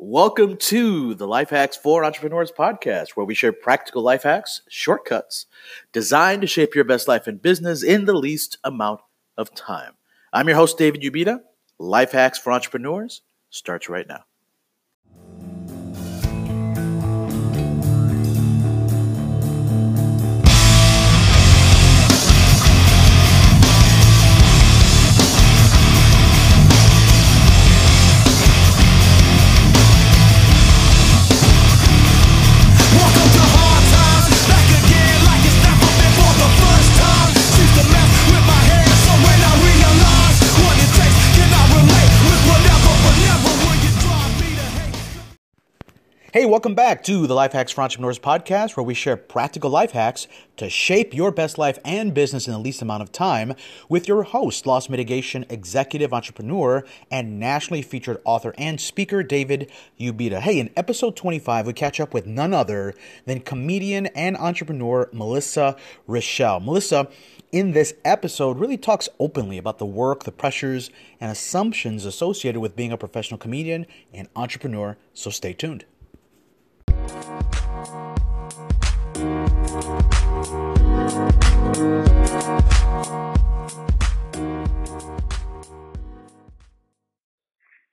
Welcome to the Life Hacks for Entrepreneurs podcast, where we share practical life hacks, shortcuts, designed to shape your best life and business in the least amount of time. I'm your host, David Ubita. Life Hacks for Entrepreneurs starts right now. Welcome back to the Life Hacks for Entrepreneurs podcast, where we share practical life hacks to shape your best life and business in the least amount of time with your host, loss mitigation executive entrepreneur, and nationally featured author and speaker, David Ubita. Hey, in episode 25, we catch up with none other than comedian and entrepreneur Melissa Richelle. Melissa, in this episode, really talks openly about the work, the pressures, and assumptions associated with being a professional comedian and entrepreneur, so stay tuned.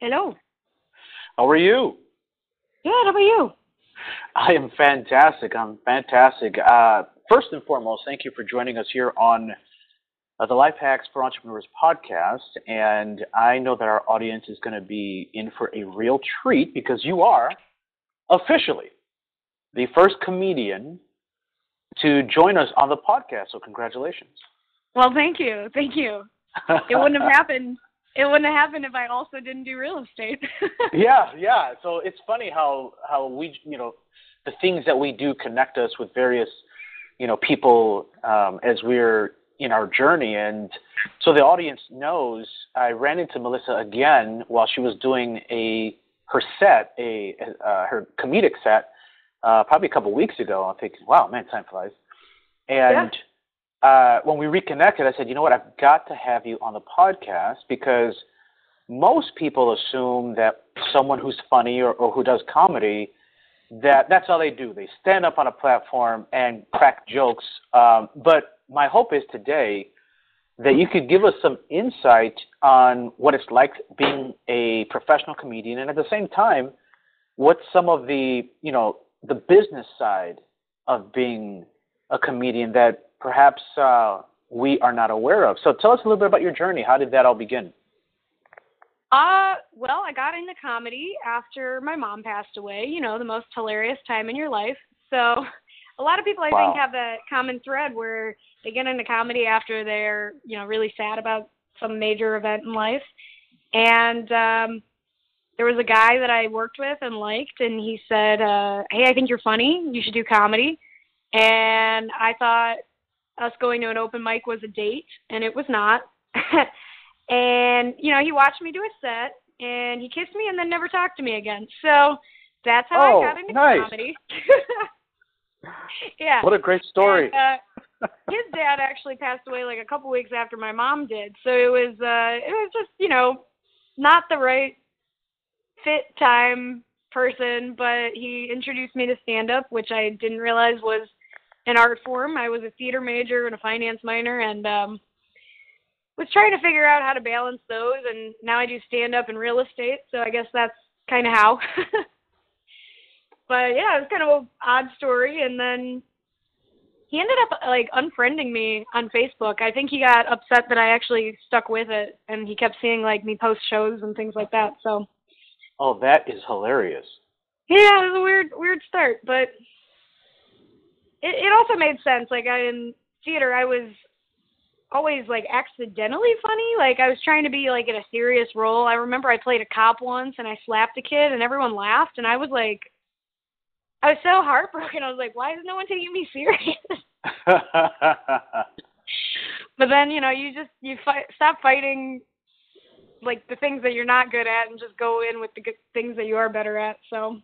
Hello. How are you? Good. How about you? I am fantastic. I'm fantastic. Uh, first and foremost, thank you for joining us here on uh, the Life Hacks for Entrepreneurs podcast. And I know that our audience is going to be in for a real treat because you are officially the first comedian to join us on the podcast. So, congratulations. Well, thank you. Thank you. It wouldn't have happened. It wouldn't have happened if I also didn't do real estate. yeah, yeah. So it's funny how how we you know the things that we do connect us with various you know people um, as we're in our journey, and so the audience knows. I ran into Melissa again while she was doing a her set, a uh, her comedic set, uh, probably a couple weeks ago. I'm thinking, wow, man, time flies. And uh, when we reconnected, I said, you know what, I've got to have you on the podcast because most people assume that someone who's funny or, or who does comedy, that that's all they do. They stand up on a platform and crack jokes. Um, but my hope is today that you could give us some insight on what it's like being a professional comedian, and at the same time, what some of the you know the business side of being a comedian that perhaps uh, we are not aware of. So tell us a little bit about your journey. How did that all begin? uh, well, I got into comedy after my mom passed away. You know, the most hilarious time in your life. So, a lot of people I Wow. think have that common thread where they get into comedy after they're, you know, really sad about some major event in life. And um there was a guy that I worked with and liked, and he said, uh, "Hey, I think you're funny. You should do comedy." And I thought us going to an open mic was a date, and it was not. and you know, he watched me do a set, and he kissed me, and then never talked to me again. So that's how Oh, I got into nice. comedy. yeah. What a great story. And, uh, his dad actually passed away like a couple weeks after my mom did, so it was uh it was just you know not the right fit time person, but he introduced me to stand up, which I didn't realize was an art form. I was a theater major and a finance minor, and um was trying to figure out how to balance those. And now I do stand up and real estate, so I guess that's kind of how. but yeah, it was kind of an odd story, and then he ended up like unfriending me on Facebook. I think he got upset that I actually stuck with it, and he kept seeing like me post shows and things like that. So Oh, that is hilarious. yeah, it was a weird weird start, but it it also made sense. Like I in theater, I was always like accidentally funny. Like I was trying to be like in a serious role. I remember I played a cop once and I slapped a kid and everyone laughed and I was like I was so heartbroken. I was like, why is no one taking me serious? but then you know you just you fight stop fighting like the things that you're not good at and just go in with the good things that you are better at so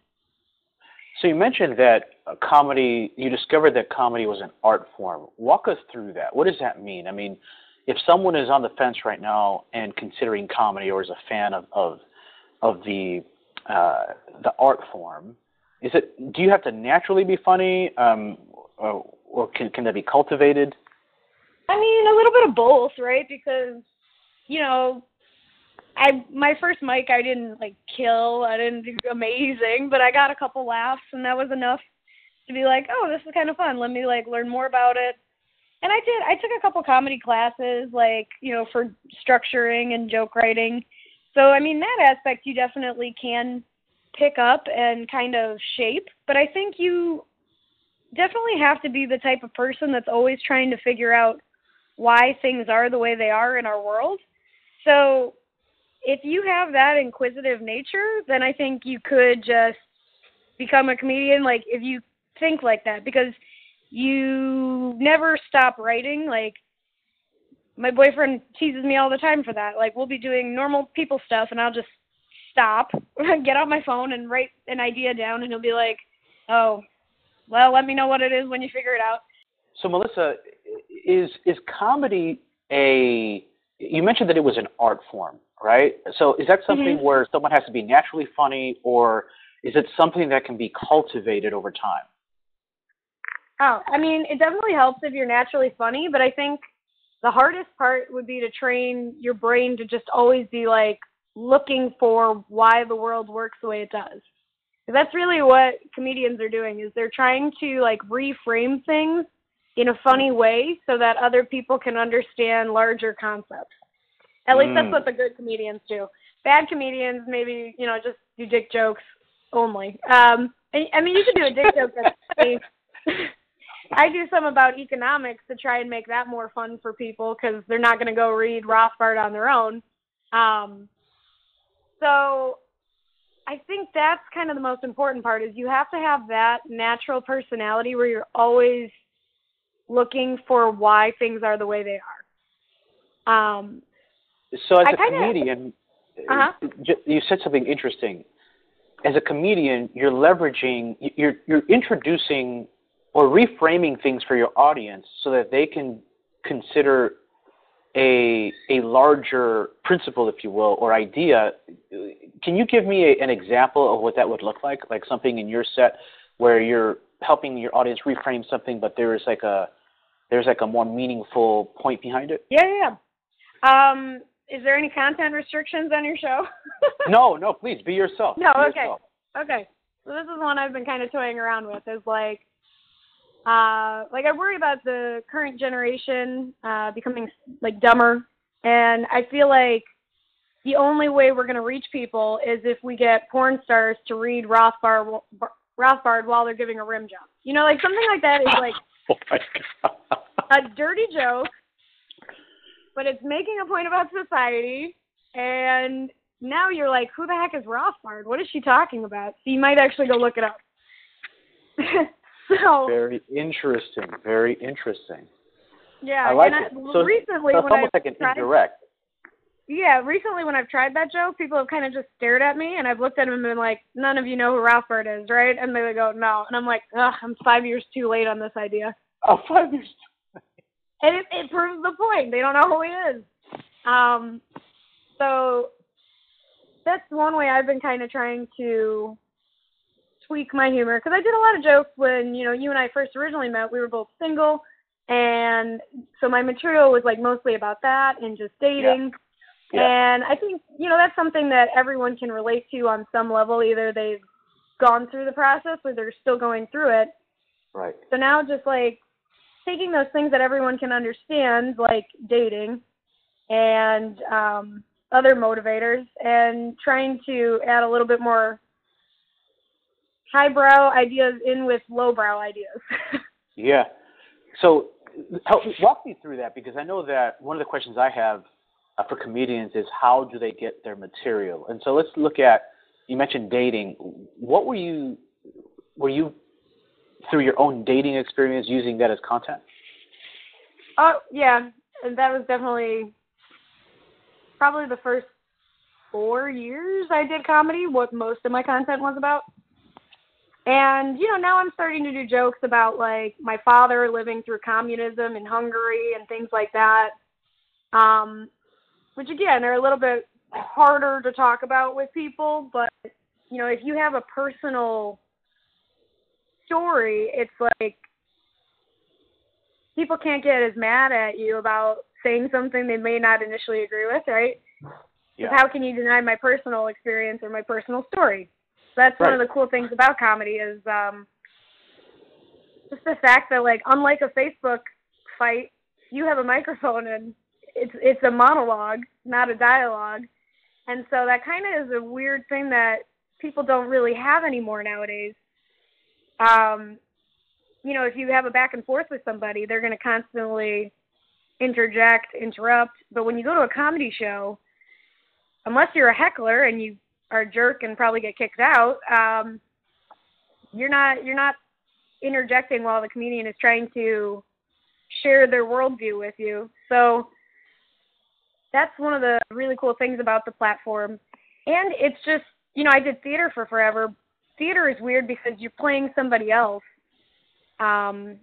So you mentioned that comedy, you discovered that comedy was an art form. Walk us through that. What does that mean? I mean, if someone is on the fence right now and considering comedy or is a fan of of, of the uh, the art form, is it? Do you have to naturally be funny, um, or, or can can that be cultivated? I mean, a little bit of both, right? Because you know, I my first mic I didn't like kill, I didn't do amazing, but I got a couple laughs, and that was enough to be like, oh, this is kind of fun. Let me like learn more about it. And I did. I took a couple comedy classes, like you know, for structuring and joke writing. So I mean, that aspect you definitely can pick up and kind of shape. But I think you definitely have to be the type of person that's always trying to figure out why things are the way they are in our world. So if you have that inquisitive nature, then I think you could just become a comedian. Like if you think like that, because you never stop writing. Like my boyfriend teases me all the time for that. Like we'll be doing normal people stuff, and I'll just stop, get out my phone, and write an idea down, and he'll be like, "Oh, well, let me know what it is when you figure it out." So Melissa, is is comedy a? You mentioned that it was an art form, right? So is that something Mhm. where someone has to be naturally funny, or is it something that can be cultivated over time? Oh, I mean, it definitely helps if you're naturally funny, but I think the hardest part would be to train your brain to just always be like looking for why the world works the way it does. that's really what comedians are doing is they're trying to like reframe things in a funny way so that other people can understand larger concepts. At least that's Mm. what the good comedians do. Bad comedians maybe, you know, just do dick jokes only. Um I, mean you could do a dick joke that's. I do some about economics to try and make that more fun for people because they're not going to go read Rothbard on their own. Um, so I think that's kind of the most important part is you have to have that natural personality where you're always looking for why things are the way they are. Um, So as I a kinda- comedian, Uh-huh. you said something interesting. As a comedian, you're leveraging, you're you're introducing or reframing things for your audience so that they can consider a a larger principle, if you will, or idea. Can you give me a, an example of what that would look like? Like something in your set where you're helping your audience reframe something, but there is like a there's like a more meaningful point behind it. yeah, yeah. yeah. Um, is there any content restrictions on your show? no, no, please be yourself. No, Be okay. yourself. Okay. So this is one I've been kind of toying around with is like uh like I worry about the current generation uh becoming like dumber and I feel like the only way we're going to reach people is if we get porn stars to read Rothbard Rothbard while they're giving a rim job. You know, like something like that is like Oh my god. a dirty joke, but it's making a point about society. And now you're like, who the heck is Rothbard? What is she talking about? So you might actually go look it up. so Very interesting. Very interesting. yeah, I like it. I, So recently so it's when almost like an tried, indirect. yeah, recently when I've tried that joke, people have kind of just stared at me, and I've looked at them and been like, none of you know who Rothbard is, right? And they go, no, and I'm like, ugh, I'm five years too late on this idea. Oh, five years. and it, it proves the point. They don't know who he is. Um, so that's one way I've been kind of trying to tweak my humor because I did a lot of jokes when you know you and I first originally met. We were both single, and so my material was like mostly about that and just dating. Yeah. And I think you know that's something that everyone can relate to on some level. Either they've gone through the process or they're still going through it. Right. So now just like taking those things that everyone can understand, like dating and um, other motivators, and trying to add a little bit more highbrow ideas in with lowbrow ideas. Yeah. So help walk me through that because I know that one of the questions I have uh, for comedians is how do they get their material? And so let's look at you mentioned dating. What were you were you through your own dating experience using that as content? oh yeah, and that was definitely probably the first four years I did comedy. What most of my content was about. And you know, now I'm starting to do jokes about like my father living through communism in Hungary and things like that. Um, which again are a little bit harder to talk about with people, but you know, if you have a personal story, it's like people can't get as mad at you about saying something they may not initially agree with, right? Yeah. How can you deny my personal experience or my personal story? That's one of the cool things about comedy is um just the fact that like unlike a Facebook fight, you have a microphone and it's it's a monologue, not a dialogue. And so that kind of is a weird thing that people don't really have anymore nowadays. Um, you know, if you have a back and forth with somebody, they're going to constantly interject, interrupt. But when you go to a comedy show, unless you're a heckler and you are a jerk and probably get kicked out, um, you're not you're not interjecting while the comedian is trying to share their worldview with you. So that's one of the really cool things about the platform. And it's just, you know, I did theater for forever. Theater is weird because you're playing somebody else. Um,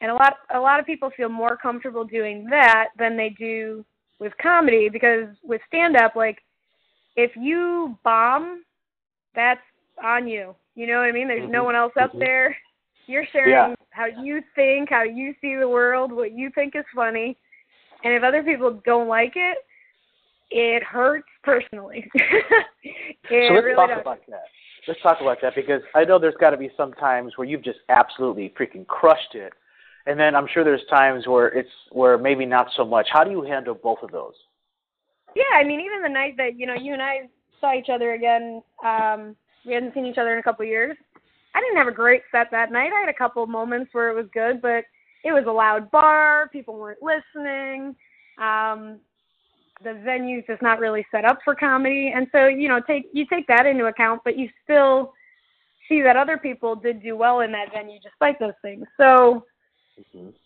and a lot a lot of people feel more comfortable doing that than they do with comedy because with stand up like if you bomb that's on you. You know what I mean? There's no Mhm. one else up Mhm. there. You're sharing Yeah. how you think, how you see the world, what you think is funny. And if other people don't like it, it hurts personally. it so let's really talk does. about that. Let's talk about that because I know there's got to be some times where you've just absolutely freaking crushed it, and then I'm sure there's times where it's where maybe not so much. How do you handle both of those? Yeah, I mean, even the night that you know you and I saw each other again, um, we hadn't seen each other in a couple of years. I didn't have a great set that night. I had a couple moments where it was good, but it was a loud bar. People weren't listening. Um, the venue's just not really set up for comedy, and so you know, take you take that into account, but you still see that other people did do well in that venue despite those things. So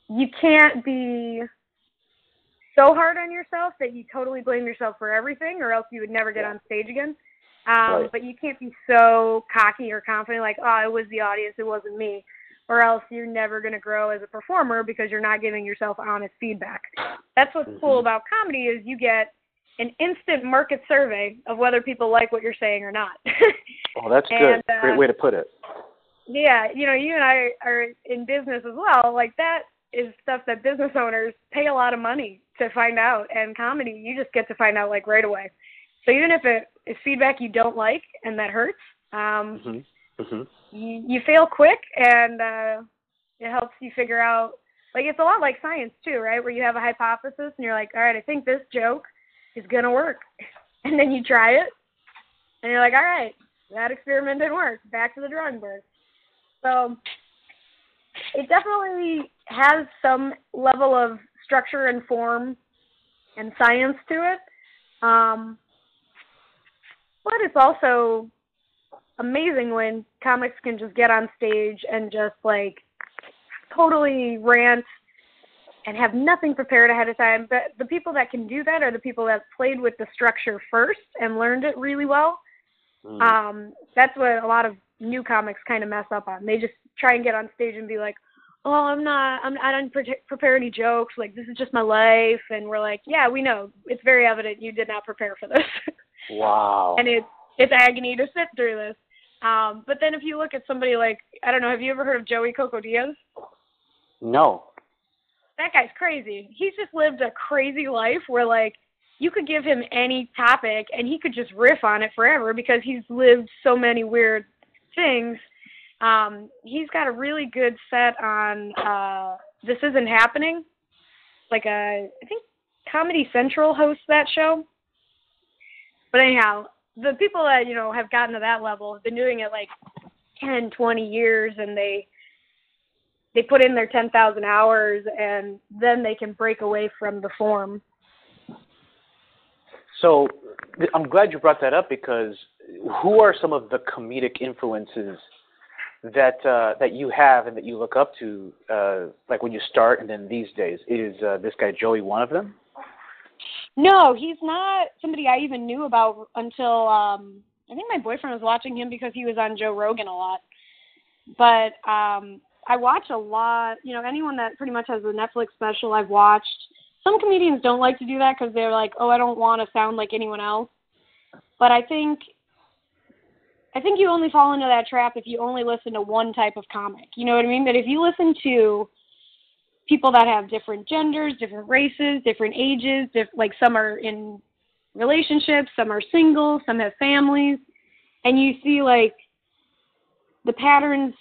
you can't be so hard on yourself that you totally blame yourself for everything, or else you would never get Yeah. on stage again. Um, Right. But you can't be so cocky or confident, like, oh, it was the audience, it wasn't me, or else you're never going to grow as a performer because you're not giving yourself honest feedback. That's what's cool Mhm. about comedy is you get an instant market survey of whether people like what you're saying or not. Oh, that's good. And, uh, Great way to put it. Yeah, you know, you and I are in business as well. Like that is stuff that business owners pay a lot of money to find out, and comedy you just get to find out like right away. So even if it is feedback you don't like and that hurts, um, hmm hmm you, you fail quick, and uh, it helps you figure out. Like it's a lot like science too, right? Where you have a hypothesis and you're like, all right, I think this joke is gonna work, and then you try it, and you're like, all right, that experiment didn't work. Back to the drawing board. So it definitely has some level of structure and form and science to it. Um, but it's also amazing when comics can just get on stage and just like totally rant and have nothing prepared ahead of time. But the people that can do that are the people that played with the structure first and learned it really well. Mm. Um, that's what a lot of new comics kind of mess up on. They just try and get on stage and be like, "Oh, I'm not. I'm. I didn't pre- prepare any jokes. Like this is just my life." And we're like, "Yeah, we know. It's very evident you did not prepare for this." wow. and it's it's agony to sit through this. Um, but then if you look at somebody like I don't know, have you ever heard of Joey Coco Diaz? no. That guy's crazy. He's just lived a crazy life where like you could give him any topic and he could just riff on it forever because he's lived so many weird things. Um, he's got a really good set on uh This Isn't Happening. Like a I think Comedy Central hosts that show. But anyhow, the people that, you know, have gotten to that level have been doing it like 10, 20 years and they they put in their 10,000 hours and then they can break away from the form. So I'm glad you brought that up because who are some of the comedic influences that uh, that you have and that you look up to, uh, like when you start and then these days? Is uh, this guy Joey one of them? No, he's not somebody I even knew about until um I think my boyfriend was watching him because he was on Joe Rogan a lot. But um I watch a lot, you know, anyone that pretty much has a Netflix special I've watched. Some comedians don't like to do that because they're like, "Oh, I don't want to sound like anyone else." But I think I think you only fall into that trap if you only listen to one type of comic. You know what I mean? But if you listen to people that have different genders, different races, different ages, diff- like some are in relationships, some are single, some have families, and you see like the patterns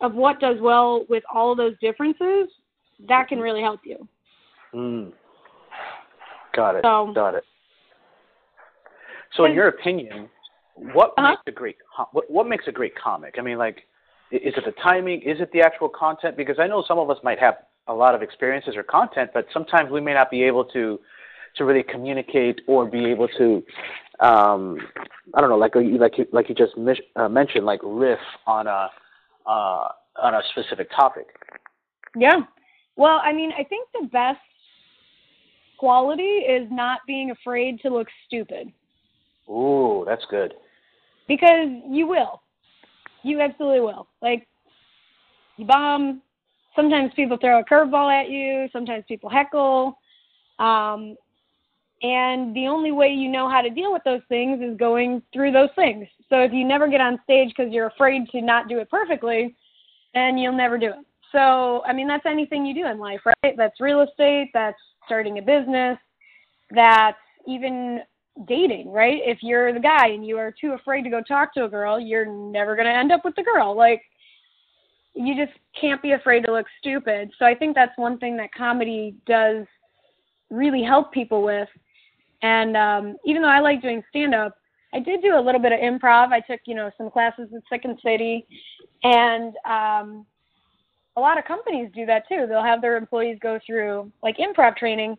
of what does well with all those differences, that can really help you. Mm. Got it. So- Got it. So, in your opinion, what Uh-huh. makes a great what what makes a great comic? I mean, like, is it the timing? Is it the actual content? Because I know some of us might have a lot of experiences or content, but sometimes we may not be able to to really communicate or be able to, um, I don't know, like you like you like you just mis- uh, mentioned, like riff on a uh, on a specific topic. Yeah. Well, I mean, I think the best quality is not being afraid to look stupid Ooh, that's good. Because you will. You absolutely will. Like, you bomb. Sometimes people throw a curveball at you. Sometimes people heckle. Um, and the only way you know how to deal with those things is going through those things. So if you never get on stage because you're afraid to not do it perfectly, then you'll never do it. So, I mean, that's anything you do in life, right? That's real estate, that's starting a business, that's even dating, right? If you're the guy and you are too afraid to go talk to a girl, you're never going to end up with the girl. Like, you just can't be afraid to look stupid. So I think that's one thing that comedy does really help people with. And um, even though I like doing stand up, I did do a little bit of improv. I took, you know, some classes at Second City, and um, a lot of companies do that too. They'll have their employees go through like improv training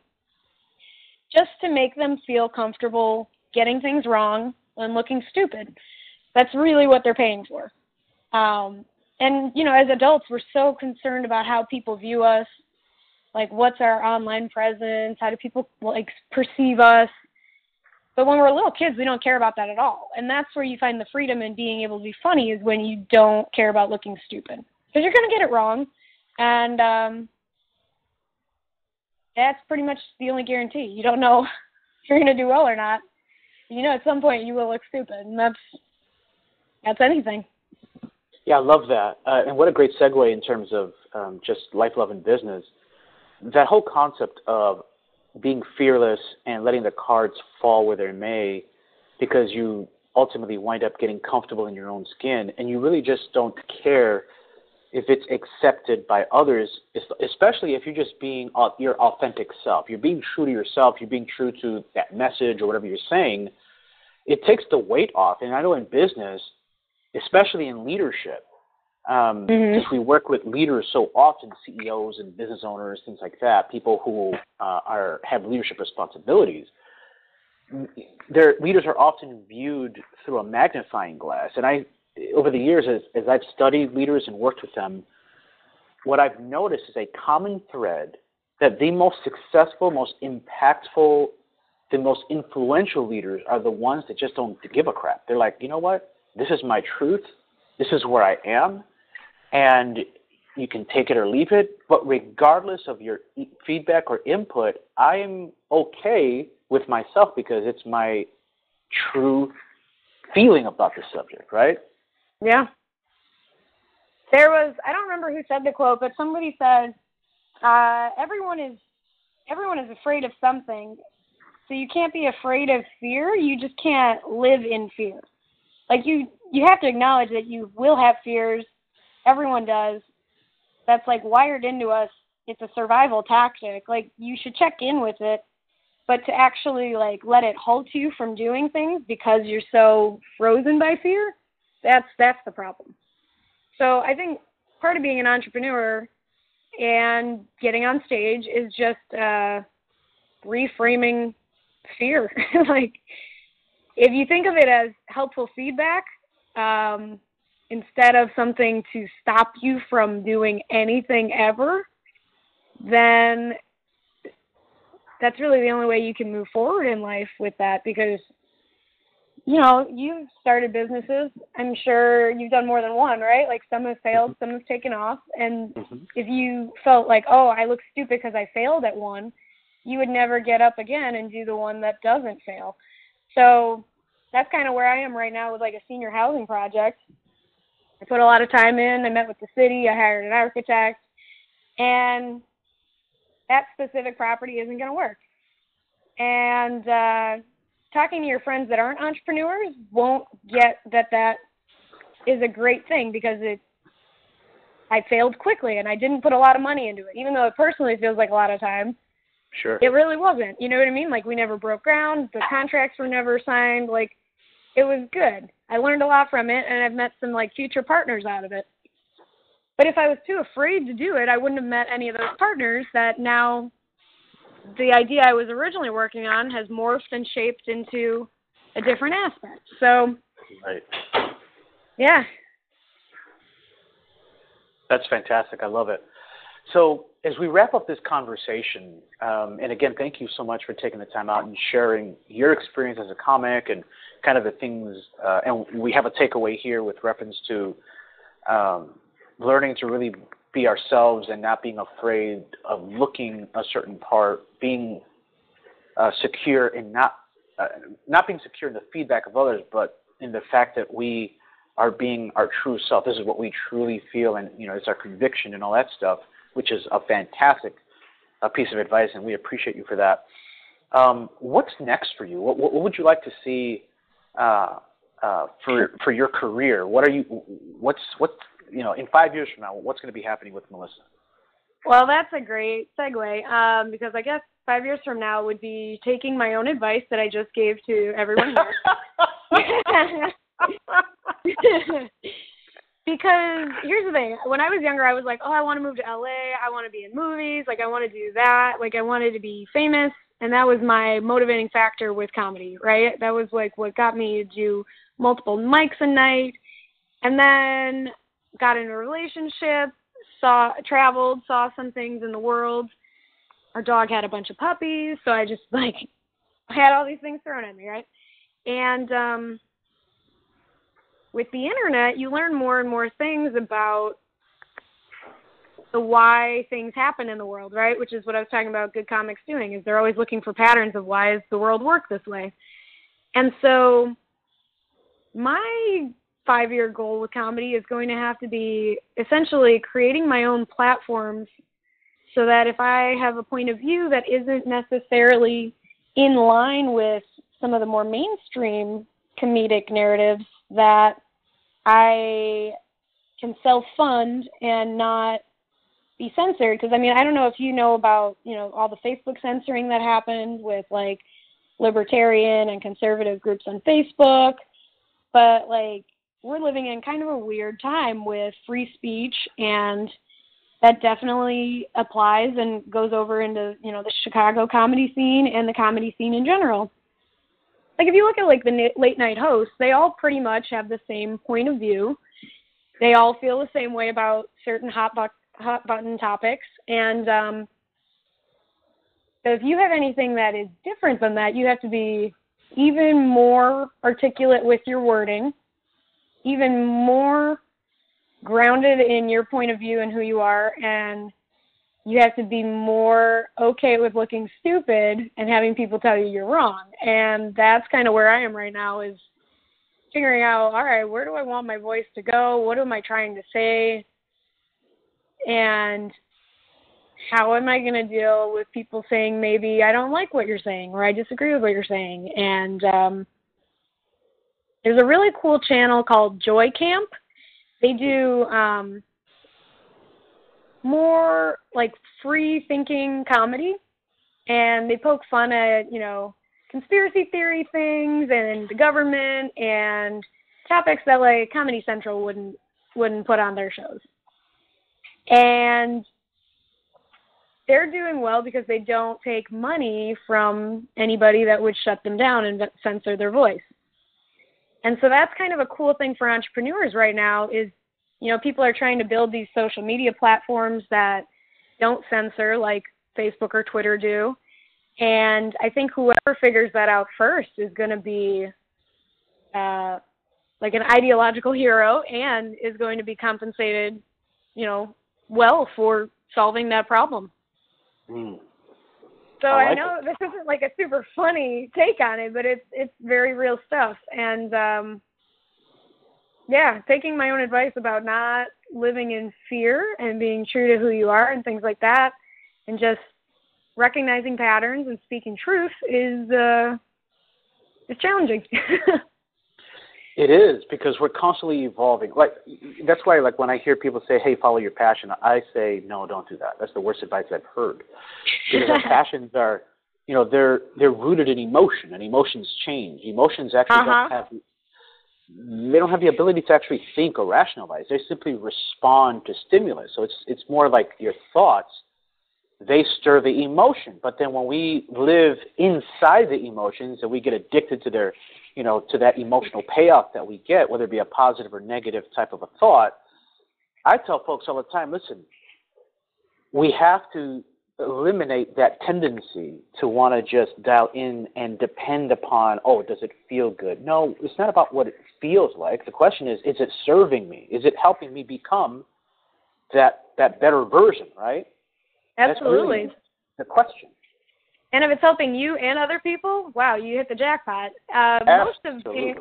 just to make them feel comfortable getting things wrong and looking stupid. That's really what they're paying for. Um, and you know, as adults, we're so concerned about how people view us, like what's our online presence, how do people like perceive us. But when we're little kids, we don't care about that at all. And that's where you find the freedom in being able to be funny is when you don't care about looking stupid. Because you're going to get it wrong. And um, that's pretty much the only guarantee. You don't know if you're going to do well or not. You know, at some point you will look stupid, and that's that's anything. Yeah, I love that. Uh, and what a great segue in terms of um, just life, love, and business. That whole concept of being fearless and letting the cards fall where they may, because you ultimately wind up getting comfortable in your own skin, and you really just don't care if it's accepted by others, especially if you're just being your authentic self. You're being true to yourself. You're being true to that message or whatever you're saying. It takes the weight off. And I know in business, especially in leadership, um, Mhm. since we work with leaders so often, CEOs and business owners, things like that, people who uh, are have leadership responsibilities. Their leaders are often viewed through a magnifying glass, and I, over the years, as, as I've studied leaders and worked with them, what I've noticed is a common thread that the most successful, most impactful, the most influential leaders are the ones that just don't give a crap. They're like, you know what? This is my truth. This is where I am. And you can take it or leave it. But regardless of your feedback or input, I am okay with myself because it's my true feeling about the subject, right? Yeah. There was I don't remember who said the quote, but somebody said, uh, everyone is everyone is afraid of something. So you can't be afraid of fear, you just can't live in fear. Like you you have to acknowledge that you will have fears. Everyone does. That's like wired into us. It's a survival tactic. Like you should check in with it. But to actually like let it halt you from doing things because you're so frozen by fear, that's that's the problem. So I think part of being an entrepreneur and getting on stage is just uh, reframing fear. like if you think of it as helpful feedback um, instead of something to stop you from doing anything ever, then that's really the only way you can move forward in life with that because you know, you've started businesses. I'm sure you've done more than one, right? Like some have failed, some have taken off. And Mhm. if you felt like, oh, I look stupid because I failed at one, you would never get up again and do the one that doesn't fail. So that's kind of where I am right now with like a senior housing project. I put a lot of time in. I met with the city. I hired an architect, and that specific property isn't going to work. And uh, talking to your friends that aren't entrepreneurs won't get that that is a great thing because it I failed quickly and I didn't put a lot of money into it, even though it personally feels like a lot of time. Sure. It really wasn't. You know what I mean? Like we never broke ground, the contracts were never signed. Like it was good. I learned a lot from it, and I've met some like future partners out of it. But if I was too afraid to do it, I wouldn't have met any of those partners that now the idea I was originally working on has morphed and shaped into a different aspect. So, Right. yeah. That's fantastic. I love it. So, as we wrap up this conversation, um, and again, thank you so much for taking the time out and sharing your experience as a comic and kind of the things. Uh, and we have a takeaway here with reference to um, learning to really be ourselves and not being afraid of looking a certain part, being uh, secure and not uh, not being secure in the feedback of others, but in the fact that we are being our true self. This is what we truly feel, and you know, it's our conviction and all that stuff, which is a fantastic uh, piece of advice, and we appreciate you for that. Um, what's next for you? What, what, would you like to see uh, uh, for for your career? What are you? What's what? You know, in five years from now, what's going to be happening with Melissa? Well, that's a great segue um, because I guess five years from now would be taking my own advice that I just gave to everyone here. because here's the thing when i was younger i was like oh i want to move to la i want to be in movies like i want to do that like i wanted to be famous and that was my motivating factor with comedy right that was like what got me to do multiple mics a night and then got in a relationship saw traveled saw some things in the world our dog had a bunch of puppies so i just like had all these things thrown at me right and um with the internet, you learn more and more things about the why things happen in the world, right? Which is what I was talking about good comics doing is they're always looking for patterns of why does the world work this way. And so my 5-year goal with comedy is going to have to be essentially creating my own platforms so that if I have a point of view that isn't necessarily in line with some of the more mainstream comedic narratives that I can self fund and not be censored. Because I mean I don't know if you know about you know all the Facebook censoring that happened with like libertarian and conservative groups on Facebook but like we're living in kind of a weird time with free speech and that definitely applies and goes over into you know the Chicago comedy scene and the comedy scene in general like if you look at like the late night hosts, they all pretty much have the same point of view. They all feel the same way about certain hot bu- hot button topics, and um, so if you have anything that is different than that, you have to be even more articulate with your wording, even more grounded in your point of view and who you are, and you have to be more okay with looking stupid and having people tell you you're wrong. And that's kind of where I am right now is figuring out, all right, where do I want my voice to go? What am I trying to say? And how am I going to deal with people saying maybe I don't like what you're saying or I disagree with what you're saying? And um, there's a really cool channel called Joy Camp. They do um, more like free thinking comedy and they poke fun at you know conspiracy theory things and the government and topics that like comedy central wouldn't wouldn't put on their shows and they're doing well because they don't take money from anybody that would shut them down and censor their voice and so that's kind of a cool thing for entrepreneurs right now is you know, people are trying to build these social media platforms that don't censor like Facebook or Twitter do. And I think whoever figures that out first is going to be uh, like an ideological hero and is going to be compensated, you know, well for solving that problem. Mm. So I I, like know this isn't like a super funny take on it, but it's it's very real stuff. And um yeah, taking my own advice about not living in fear and being true to who you are and things like that and just recognizing patterns and speaking truth is uh is challenging. It is because we're constantly evolving. Like that's why, like when I hear people say, "Hey, follow your passion," I say, "No, don't do that." That's the worst advice I've heard. Because our passions are, you know, they're they're rooted in emotion, and emotions change. Emotions actually Uh-huh. don't have they don't have the ability to actually think or rationalize. They simply respond to stimulus. So it's it's more like your thoughts. They stir the emotion, but then when we live inside the emotions and we get addicted to their you know, to that emotional payoff that we get, whether it be a positive or negative type of a thought, I tell folks all the time, listen, we have to eliminate that tendency to want to just dial in and depend upon, oh, does it feel good? No, it's not about what it feels like. The question is, is it serving me? Is it helping me become that that better version, right? That's really Absolutely. the question. And if it's helping you and other people, wow, you hit the jackpot. Uh, most of being,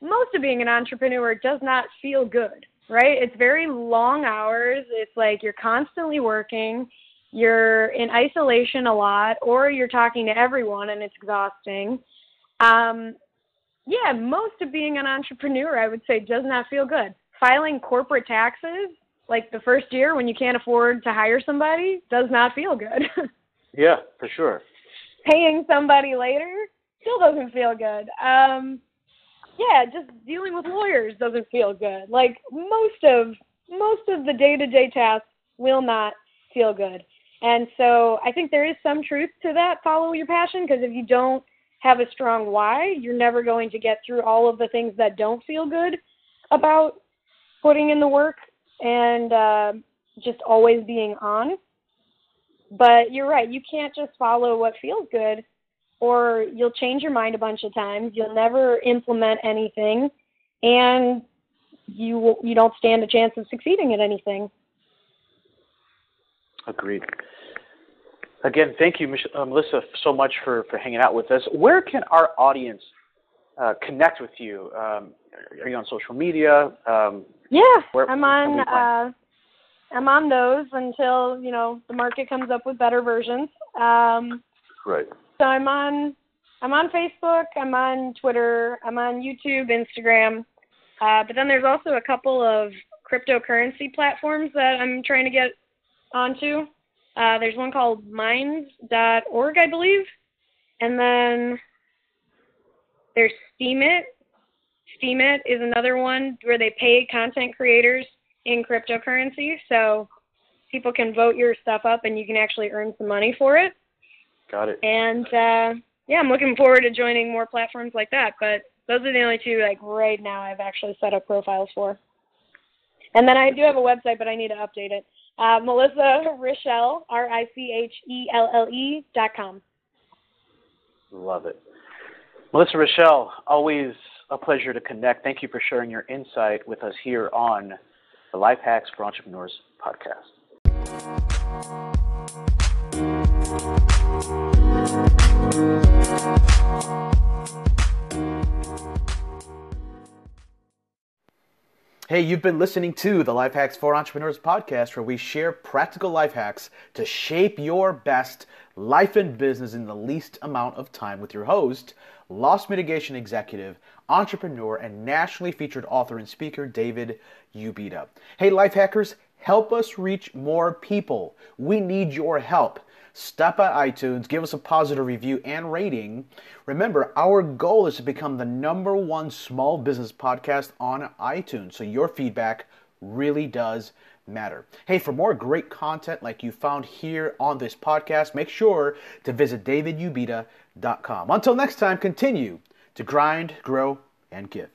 most of being an entrepreneur does not feel good, right? It's very long hours. It's like you're constantly working, you're in isolation a lot, or you're talking to everyone and it's exhausting. Um, yeah, most of being an entrepreneur, I would say, does not feel good. Filing corporate taxes, like the first year when you can't afford to hire somebody, does not feel good. Yeah, for sure. paying somebody later still doesn't feel good. Um yeah, just dealing with lawyers doesn't feel good. Like most of most of the day-to-day tasks will not feel good. And so I think there is some truth to that follow your passion because if you don't have a strong why, you're never going to get through all of the things that don't feel good about putting in the work and uh, just always being on. But you're right, you can't just follow what feels good or you'll change your mind a bunch of times. You'll never implement anything and you you don't stand a chance of succeeding at anything. Agreed. Again, thank you, uh, Melissa, so much for, for hanging out with us. Where can our audience uh, connect with you? Um, are you on social media? Um, Yeah, Where- I'm on uh I'm on those until, you know, the market comes up with better versions. Um right. So I'm on I'm on Facebook, I'm on Twitter, I'm on YouTube, Instagram. Uh, but then there's also a couple of cryptocurrency platforms that I'm trying to get onto. Uh, there's one called Minds.org, I believe, and then there's Steemit. Steemit is another one where they pay content creators in cryptocurrency, so people can vote your stuff up and you can actually earn some money for it. Got it. And uh, yeah, I'm looking forward to joining more platforms like that. But those are the only two like right now I've actually set up profiles for. And then I do have a website, but I need to update it. Uh, Melissa Richelle, R I C H E L L E dot com. Love it. Melissa Richelle, always a pleasure to connect. Thank you for sharing your insight with us here on the Life Hacks for Entrepreneurs podcast. Hey, you've been listening to the Life Hacks for Entrepreneurs podcast, where we share practical life hacks to shape your best life and business in the least amount of time with your host, loss mitigation executive, entrepreneur, and nationally featured author and speaker, David Ubita. Hey, life hackers, help us reach more people. We need your help. Stop by iTunes, give us a positive review and rating. Remember, our goal is to become the number one small business podcast on iTunes, so your feedback really does matter. Hey, for more great content like you found here on this podcast, make sure to visit davidubita.com. Until next time, continue to grind, grow, and give.